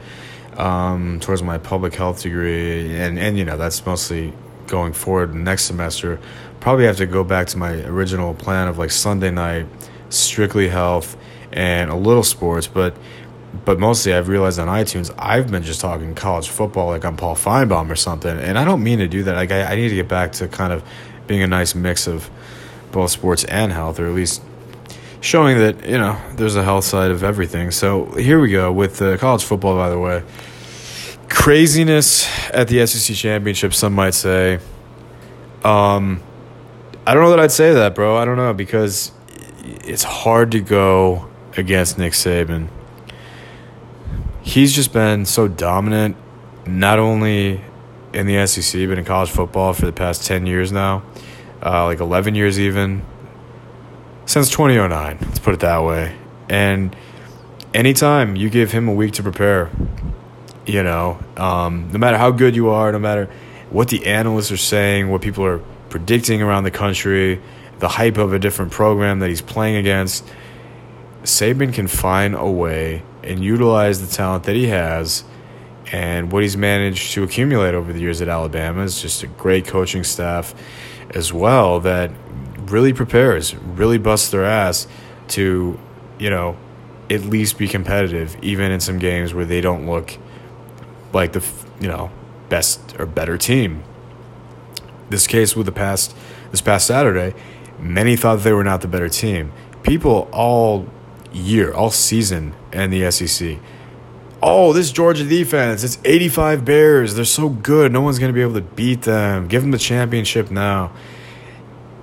um, towards my public health degree, and and you know that's mostly going forward next semester. Probably have to go back to my original plan of like Sunday night, strictly health and a little sports, but but mostly I've realized on iTunes I've been just talking college football like I'm Paul Finebaum or something, and I don't mean to do that. Like I, I need to get back to kind of being a nice mix of both sports and health, or at least showing that you know there's a health side of everything. So here we go with the college football. By the way, craziness at the SEC championship. Some might say. Um, I don't know that I'd say that, bro. I don't know because it's hard to go against Nick Saban. He's just been so dominant, not only in the SEC but in college football for the past ten years now, uh, like eleven years even since 2009 let's put it that way and anytime you give him a week to prepare you know um, no matter how good you are no matter what the analysts are saying what people are predicting around the country the hype of a different program that he's playing against saban can find a way and utilize the talent that he has and what he's managed to accumulate over the years at alabama is just a great coaching staff as well that really prepares, really busts their ass to, you know, at least be competitive, even in some games where they don't look like the, you know, best or better team. This case with the past, this past Saturday, many thought they were not the better team. People all year, all season in the SEC. Oh, this Georgia defense, it's 85 Bears. They're so good. No one's going to be able to beat them. Give them the championship now.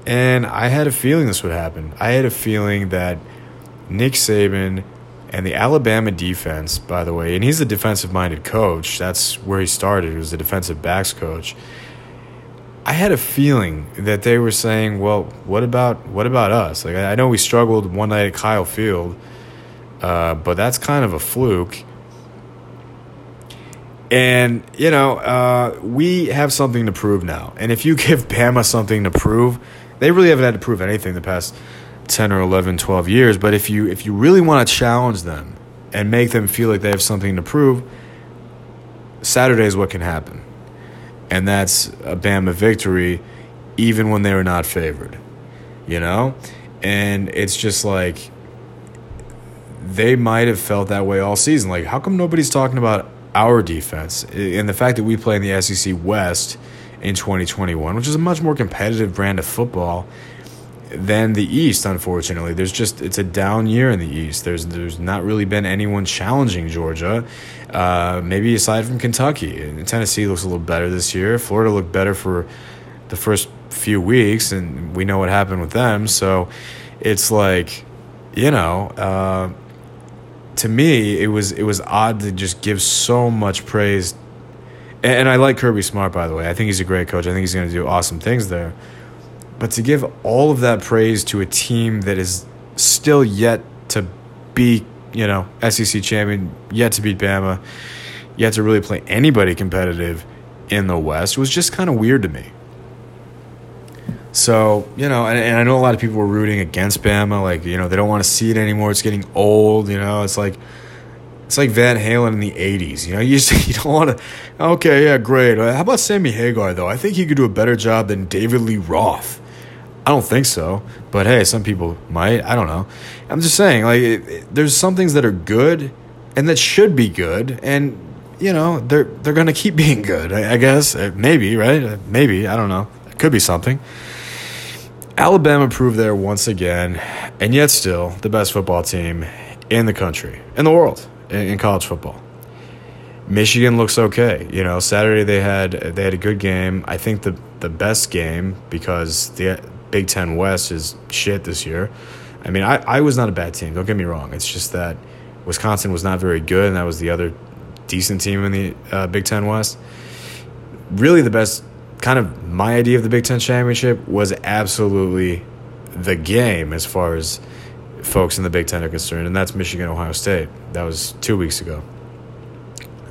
And I had a feeling this would happen. I had a feeling that Nick Saban and the Alabama defense, by the way, and he's a defensive minded coach. That's where he started. He was a defensive backs coach. I had a feeling that they were saying, "Well, what about what about us?" Like I know we struggled one night at Kyle Field, uh, but that's kind of a fluke. And you know, uh, we have something to prove now. And if you [laughs] give Bama something to prove, they really haven't had to prove anything the past 10 or 11 12 years but if you if you really want to challenge them and make them feel like they have something to prove saturday is what can happen. And that's a bama victory even when they were not favored you know? And it's just like they might have felt that way all season. Like how come nobody's talking about our defense? And the fact that we play in the sec west in 2021, which is a much more competitive brand of football than the East. Unfortunately, there's just it's a down year in the East. There's there's not really been anyone challenging Georgia, uh, maybe aside from Kentucky. And Tennessee looks a little better this year. Florida looked better for the first few weeks, and we know what happened with them. So it's like, you know. Uh, to me, it was it was odd to just give so much praise and I like Kirby Smart, by the way. I think he's a great coach. I think he's going to do awesome things there. But to give all of that praise to a team that is still yet to be, you know, SEC champion, yet to beat Bama, yet to really play anybody competitive in the West was just kind of weird to me. So, you know, and, and I know a lot of people were rooting against Bama. Like, you know, they don't want to see it anymore. It's getting old, you know. It's like, it's like Van Halen in the 80s. You know, [laughs] you, just, you don't want to. Okay, yeah, great. How about Sammy Hagar, though? I think he could do a better job than David Lee Roth. I don't think so. But hey, some people might. I don't know. I'm just saying, like, it, it, there's some things that are good and that should be good. And, you know, they're, they're to keep [laughs] being good, I, I guess. Uh, maybe, right? Uh, maybe. I don't know. It could be something. Alabama proved there once again, and yet still the best football team in the country, in the world in college football. Michigan looks okay. You know, Saturday they had they had a good game. I think the the best game because the Big Ten West is shit this year. I mean, I, I was not a bad team. Don't get me wrong. It's just that Wisconsin was not very good, and that was the other decent team in the uh, Big Ten West. Really, the best kind of my idea of the Big Ten championship was absolutely the game as far as folks in the Big Ten are concerned, and that's Michigan Ohio State. That was two weeks ago.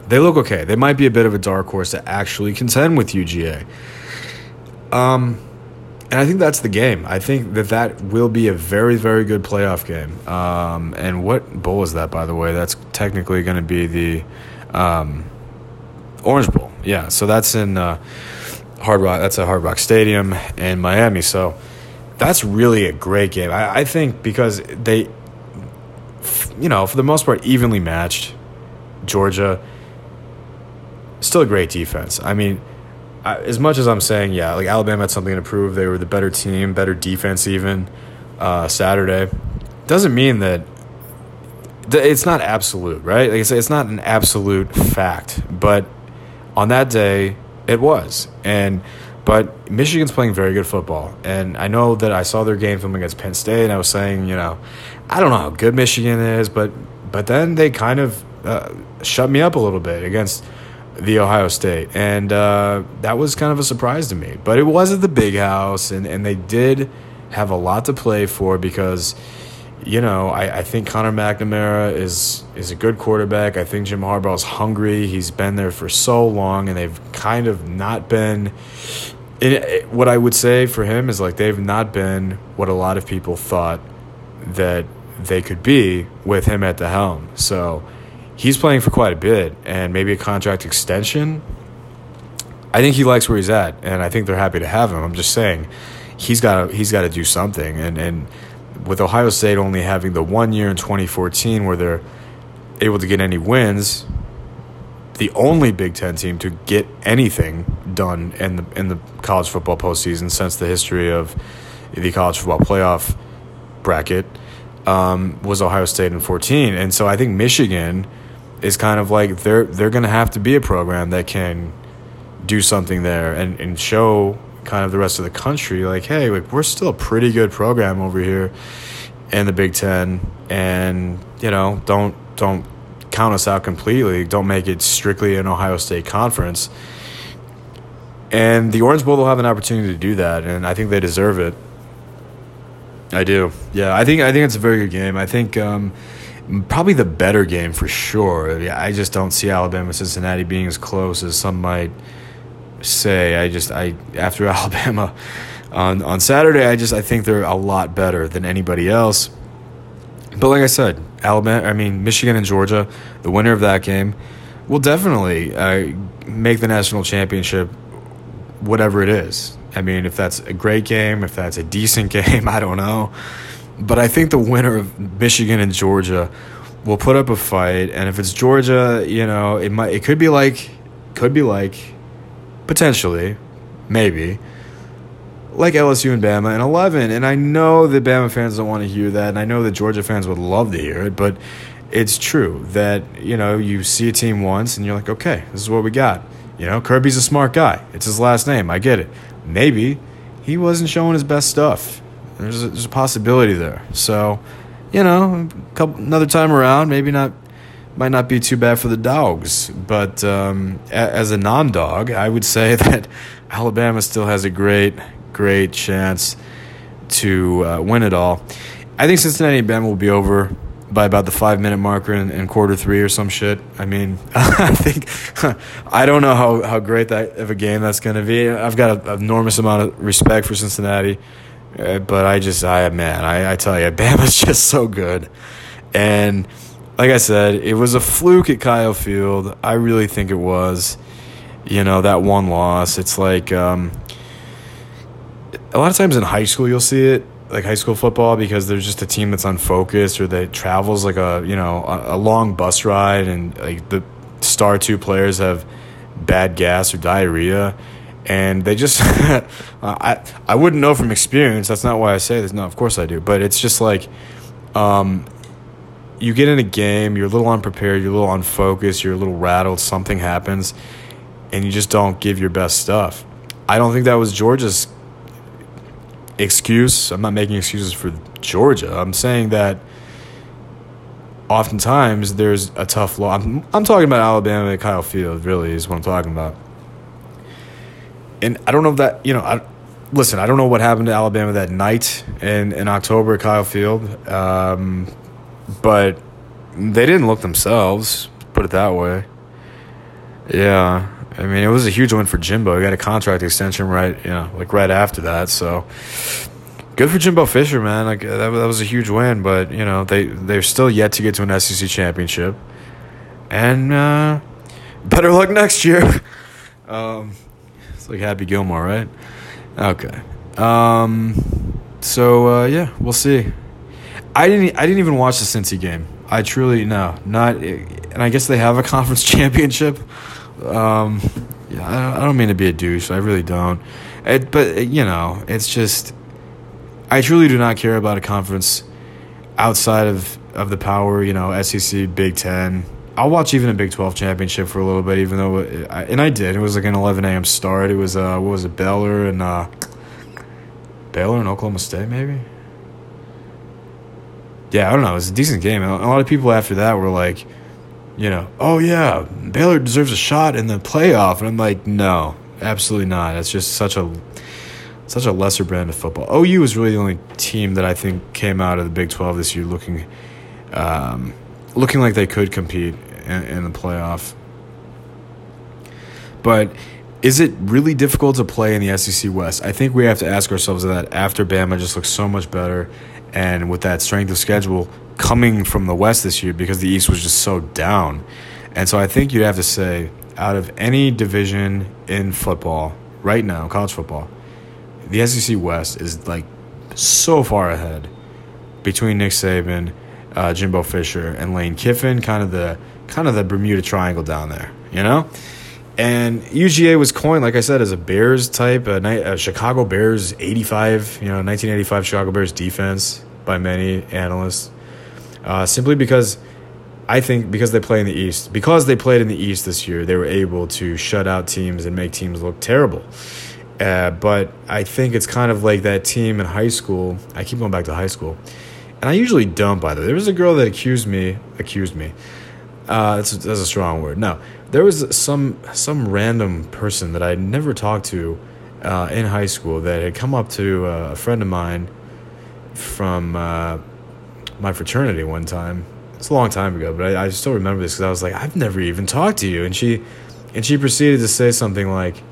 They look okay. They might be a bit of a dark horse to actually contend with UGA. Um, and I think that's the game. I think that that will be a very, very good playoff game. Um, and what bowl is that, by the way? That's technically going to be the um, Orange Bowl. Yeah, so that's in uh, Hard Rock. That's at Hard Rock Stadium in Miami. So that's really a great game. I, I think because they, you know, for the most part, evenly matched. Georgia, still a great defense. I mean, I, as much as I'm saying, yeah, like Alabama had something to prove. They were the better team, better defense, even uh, Saturday. Doesn't mean that th- it's not absolute, right? Like I say, it's not an absolute fact, but on that day, it was. And but Michigan's playing very good football, and I know that I saw their game film against Penn State, and I was saying, you know, I don't know how good Michigan is, but but then they kind of uh, shut me up a little bit against the Ohio State, and uh, that was kind of a surprise to me. But it was at the Big House, and and they did have a lot to play for because. You know, I, I think Connor McNamara is is a good quarterback. I think Jim Harbaugh's hungry. He's been there for so long, and they've kind of not been it, what I would say for him is like they've not been what a lot of people thought that they could be with him at the helm. So he's playing for quite a bit and maybe a contract extension. I think he likes where he's at and I think they're happy to have him. I'm just saying he's got he's got to do something and and with Ohio State only having the one year in 2014 where they're able to get any wins, the only Big Ten team to get anything done in the in the college football postseason since the history of the college football playoff bracket um, was Ohio State in 14, and so I think Michigan is kind of like they're they're going to have to be a program that can do something there and, and show kind of the rest of the country like hey like we're still a pretty good program over here in the Big Ten and you know don't don't count us out completely. Don't make it strictly an Ohio State conference. And the Orange Bowl will have an opportunity to do that and I think they deserve it. I do. Yeah I think I think it's a very good game. I think um, probably the better game for sure I just don't see Alabama Cincinnati being as close as some might say. I just I after [laughs] Alabama on on Saturday, I just I think they're a lot better than anybody else. But like I said, Alabama, I mean Michigan and Georgia, the winner of that game will definitely uh, make the national championship, whatever it is. I mean, if that's a great game, if that's a decent [laughs] game, I don't know. But I think the winner of Michigan and Georgia will put up a fight, and if it's Georgia, you know, it might it could be like could be like potentially, maybe, like LSU and Bama and 11. And I know that Bama fans don't want to hear that, and I know that Georgia fans would love to hear it, but it's true that, you know, you see a team once and you're like, okay, this is what we got. You know, Kirby's a smart guy. It's his last name. I get it. Maybe he wasn't showing his best stuff. There's a, there's a possibility there. So, you know, couple, another time around, maybe not might not be too bad for the dogs. But um, a- as a non dog, I would say [laughs] that Alabama still has a great, great chance to uh, win it all. I think Cincinnati and Bama will be over by about the five minute marker in, in quarter three or some shit. I mean, [laughs] I think, [laughs] I don't know how, how great that of a game that's going to be. I've got an enormous amount of respect for Cincinnati. Uh, but I just, I man, I, I tell you, [laughs] Bama's just so good, and like I said, it was a fluke at Kyle Field. I really think it was. You know that one loss. It's like um, a lot of times in high school you'll see it, like high school football, because there's just a team that's unfocused or that travels like a you know a, a long bus ride, and like the star two players have bad gas or diarrhea and they just [laughs] I I wouldn't know from experience. That's not why I say this. No, of course I do. But it's just like um, you get in a game, you're a little unprepared, you're a little unfocused, you're a little rattled, something happens, and you just don't give your best stuff. I don't think that was Georgia's excuse. I'm not making excuses for Georgia. I'm saying that oftentimes there's a tough law. I'm, I'm talking about Alabama and Kyle Field, really, is what I'm talking about and I don't know if that you know I, listen, I don't know what happened to Alabama that night in, in October at Kyle Field, um, but they didn't look themselves, put it that way. Yeah. I mean, it was a huge win for Jimbo. He got a contract extension right, you know, like right after that. So good for Jimbo Fisher, man. Like that, that was a huge win, but you know they they're still yet to get to an SEC championship, and uh, better luck next year. [laughs] um, like Happy Gilmore, right? Okay. Um, so uh, yeah, we'll see. I didn't. I didn't even watch the Cincy game. I truly no, not. And I guess they have a [laughs] conference championship. Um, yeah, I, I don't mean to be a douche. I really don't. It, but you know, it's just. I truly do not care about a conference outside of of the power. You know, SEC, Big Ten. I'll watch even a Big Twelve championship for a little bit, even though, it, I, and I did. It was like an eleven a.m. start. It was uh, what was it, Baylor and uh, Baylor and Oklahoma State, maybe. Yeah, I don't know. It was a decent game. A lot of people after that were like, you know, oh yeah, Baylor deserves a shot in the playoff, and I'm like, no, absolutely not. It's just such a such a lesser brand of football. OU was really the only team that I think came out of the Big Twelve this year looking, um, looking like they could compete in, in the playoff. But is it really difficult to play in the SEC West? I think we have to ask ourselves that after Bama just looks so much better, and with that strength of schedule coming from the West this year because the East was just so down. And so I think you'd have to say, out of any division in football right now, college football, the SEC West is like so far ahead between Nick Saban, uh, Jimbo Fisher, and Lane Kiffin, kind of the kind of the Bermuda Triangle down there, you know. And UGA was coined, like I said, as a Bears type, a, a Chicago Bears '85, you know, 1985 Chicago Bears defense by many analysts, uh, simply because I think because they play in the East, because they played in the East this year, they were able to shut out teams and make teams look terrible. Uh, but I think it's kind of like that team in high school. I keep going back to high school, and I usually don't. By the way, there was a girl that accused me. Accused me. Uh, that's, that's a strong word. No, there was some some random person that I never talked to uh, in high school that had come up to uh, a friend of mine from uh, my fraternity one time. It's a long time ago, but I, I still remember this because I was like, I've never even talked to you, and she and she proceeded to say something like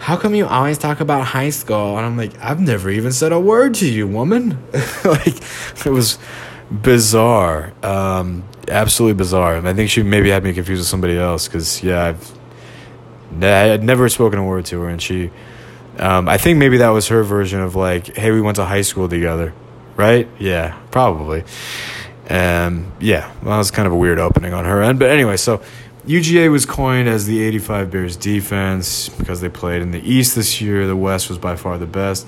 how come you always talk about high school? And I'm like, I've never even said a word to you, woman. [laughs] like, it was bizarre. Um, absolutely bizarre. And I think she maybe had me confused with somebody else because, yeah, I've, I had never spoken a word to her. And she, um, I think maybe that was her version of like, hey, we went to high school together, right? Yeah, probably. And yeah, well, that was kind of a weird opening on her end. But anyway, so UGA was coined as the 85 Bears defense because they played in the East this year. The West was by far the best.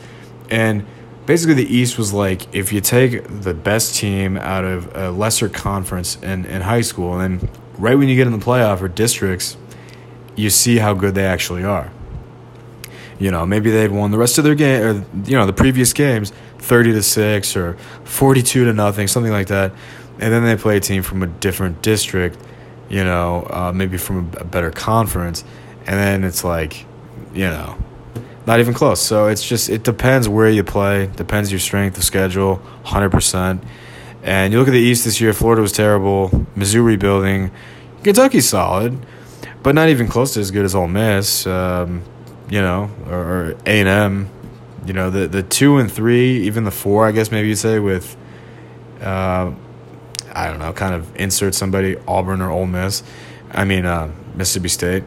And basically, the East was like if you take the best team out of a lesser conference in, in high school, and then right when you get in the playoff or districts, you see how good they actually are. You know, maybe they'd won the rest of their game, or, you know, the previous games 30 to 6 or 42 to nothing, something like that. And then they play a team from a different district you know, uh, maybe from a better conference, and then it's like, you know, not even close. So it's just it depends where you play, depends your strength of schedule, hundred percent. And you look at the East this year, Florida was terrible, Missouri building, Kentucky's solid, but not even close to as good as Ole Miss, um, you know, or A and M. You know, the the two and three, even the four, I guess maybe you'd say with. Uh, I don't know, kind of insert somebody Auburn or Ole Miss. I mean uh, Mississippi State.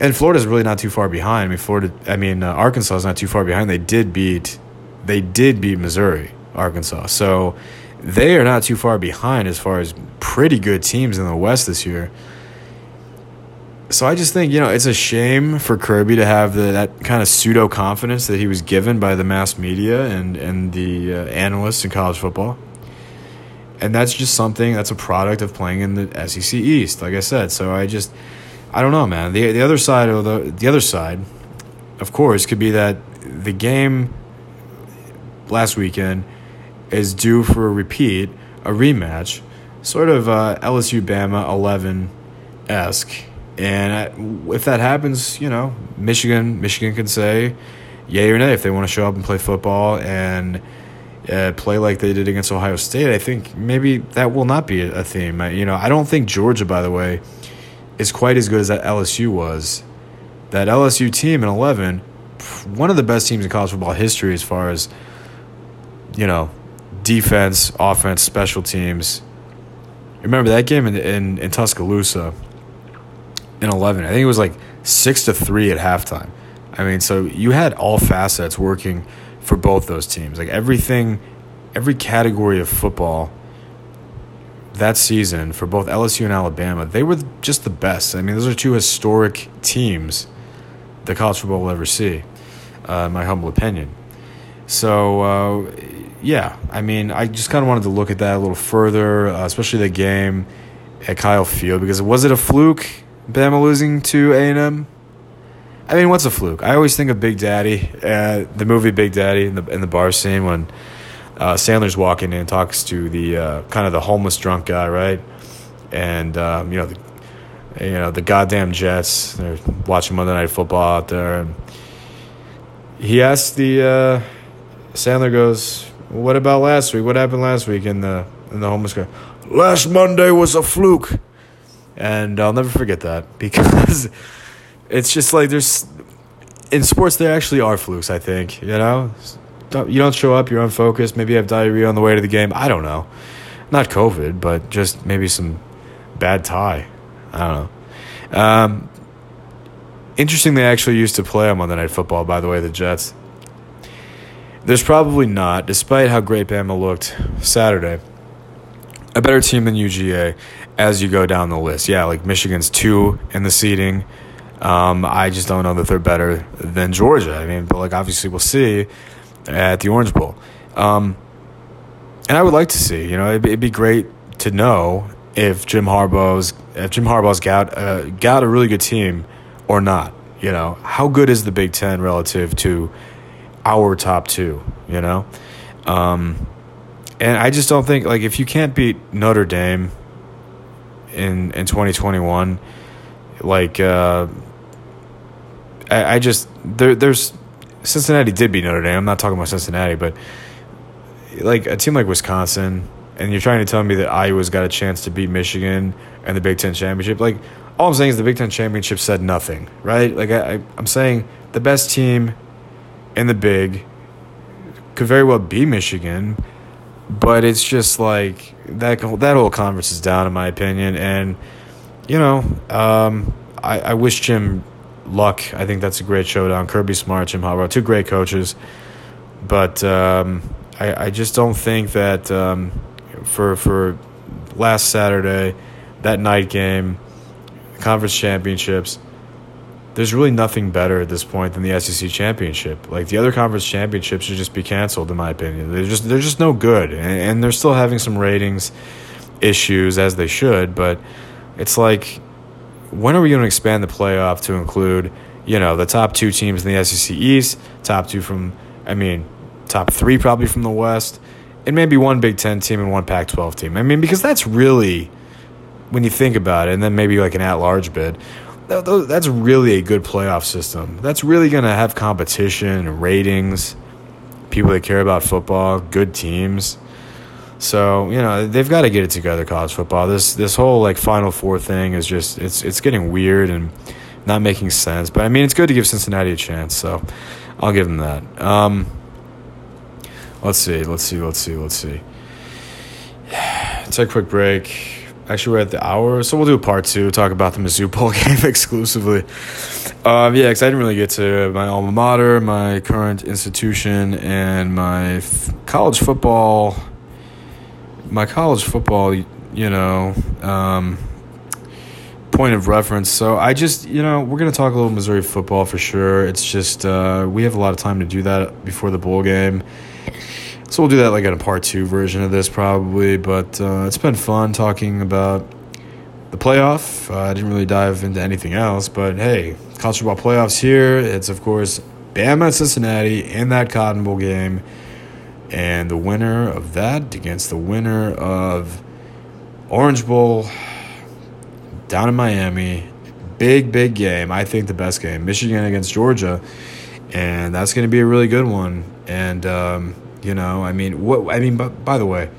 And Florida's really not too far behind. I mean Florida. I mean uh, Arkansas is not too far behind. They did beat, they did beat Missouri, Arkansas. So they are not too far behind as far as pretty good teams in the West this year. So I just think you know it's a shame for Kirby to have the, that kind of pseudo confidence that he was given by the mass media and and the uh, analysts in college football and that's just something that's a product of playing in the SEC East, like I said. So I just, I don't know, man. The the other side of the the other side, of course, could be that the game last weekend is due for a repeat, a rematch, sort of uh, LSU Bama eleven esque, And if that happens, you know, Michigan Michigan can say yay or nay if they want to show up and play football and uh, play like they did against Ohio State. I think maybe that will not be a theme. I, you know, I don't think Georgia, by the way, is quite as good as that LSU was. That LSU team in 11, one of the best teams in college football history as far as, you know, defense, offense, special teams. Remember that game in, in, in Tuscaloosa in 11, I think it was like 6 to 3 at halftime. I mean, so you had all facets working for both those teams. Like everything, every category of football that season for both LSU and Alabama, they were just the best. I mean, those are two historic teams that college football will ever see, uh, in my humble opinion. So, uh, yeah, I mean, I just kind of wanted to look at that a little further, uh, especially the game at Kyle Field, because was it a fluke, Bama losing to A&M? I mean, what's a fluke? I always think of Big Daddy, uh, the movie Big Daddy, in the in the bar scene when uh, Sandler's walking in and talks to the uh, kind of the homeless drunk guy, right? And um, you know, the, you know the goddamn Jets. They're watching Monday Night Football out there. And he asks the uh, Sandler goes, "What about last week? What happened last week?" And the and the homeless guy, "Last Monday was a fluke." And I'll never forget that [laughs] because it's just like there's in sports there actually are flukes. I think you know, you don't show up, you're unfocused. Maybe you have diarrhea on the way to the game. I don't know, not COVID, but just maybe some bad Thai. I don't know. Um, interesting, they actually used to play on Monday Night Football. By the way, the Jets. There's probably not, despite how great Bama looked Saturday, a better team than UGA as you go down the list. Yeah, like Michigan's two in the seating. Um, I just don't know that they're better than Georgia. I mean, but like obviously we'll see at the Orange Bowl. Um, and I would like to see, you know, it'd, it'd, be great to know if Jim Harbaugh's if Jim Harbaugh's got uh, got a really good team or not. You know, how good is the Big Ten relative to our top two? You know, um, and I just don't think like if you can't beat Notre Dame in in twenty twenty one, like. Uh, I, I just there there's Cincinnati did beat Notre Dame. I'm not talking about Cincinnati, but like a team like Wisconsin, and you're trying to tell me that Iowa's got a chance to beat Michigan and the Big Ten championship. Like all I'm saying is the Big Ten championship said nothing, right? Like I, I'm saying the best team in the Big could very well be Michigan, but it's just like that that whole conference is down in my opinion, and you know um, I I wish Jim Luck, I think that's a great showdown. Kirby Smart, Jim Harbaugh, two great coaches. But um, I, I just don't think that um, for for last Saturday, that night game, conference championships, there's really nothing better at this point than the SEC championship. Like the other conference championships should just be canceled, in my opinion. They're just they're just no good, and, and they're still having some ratings issues as they should. But it's like when are we going to expand the playoff to include, you know, the top two teams in the SEC East, top two from, I mean, top three probably from the West, and maybe one Big Ten team and one Pac 12 team? I mean, because that's really, when you think about it, and then maybe like an at large bid, that's really a good playoff system. That's really going to have competition, ratings, people that care about football, good teams. So you know they've got to get it together. College football. This this whole like Final Four thing is just it's it's getting weird and not making sense. But I mean it's good to give Cincinnati a chance. So I'll give them that. Um, let's see. Let's see. Let's see. Let's see. [sighs] Take a quick break. Actually, we're at the hour, so we'll do a part two. Talk about the Mizzou [laughs] Bowl game exclusively. Um, yeah, because I didn't really get to my alma mater, my current institution, and my f- college football my college football, you know, um, point of reference. So I just, you know, we're going to talk a little Missouri football for sure. It's just, uh, we have a lot of time to do that before the bowl game. So we'll do that like in a part two version of this probably. But uh, it's been fun talking about the playoff. Uh, I didn't really dive into anything else, but hey, college football playoffs here. It's, of course, Bama and Cincinnati in that Cotton Bowl game. And the winner of that against the winner of Orange Bowl down in Miami, big, big game. I think the best game, Michigan against Georgia, and that's going to be a really good one. And um, you know, I mean, what I mean, but by the way,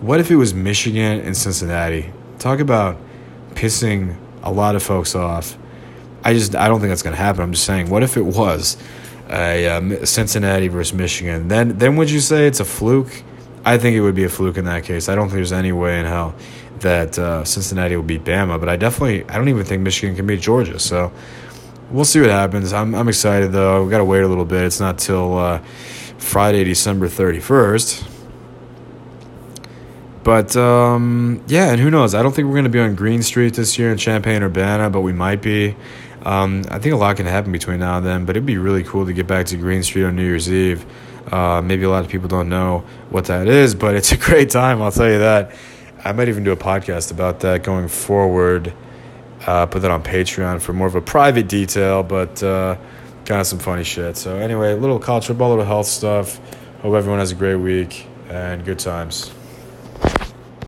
what if it was Michigan and Cincinnati? Talk about pissing a lot of folks off. I just I don't think that's going to happen. I'm just saying, what if it was a uh, Cincinnati versus Michigan? Then then would you say it's a fluke? I think it would be a fluke in that case. I don't think there's any way in hell that uh, Cincinnati will beat Bama, but I definitely I don't even think Michigan can beat Georgia. So we'll see what happens. I'm I'm excited though. We got to wait a little bit. It's not till uh, Friday, December 31st. But um, yeah, and who knows? I don't think we're going to be on Green Street this year in Champaign Urbana, but we might be. Um, I think a lot can happen between now and then, but it'd be really cool to get back to Green Street on New Year's Eve. Uh, maybe a lot of people don't know what that is, but it's a [laughs] great time, I'll tell you that. I might even do a podcast about that going forward. Uh, put that on Patreon for more of a private detail, but uh, kind of some funny shit. So, anyway, little college football, little health stuff. Hope everyone has a great week and good times.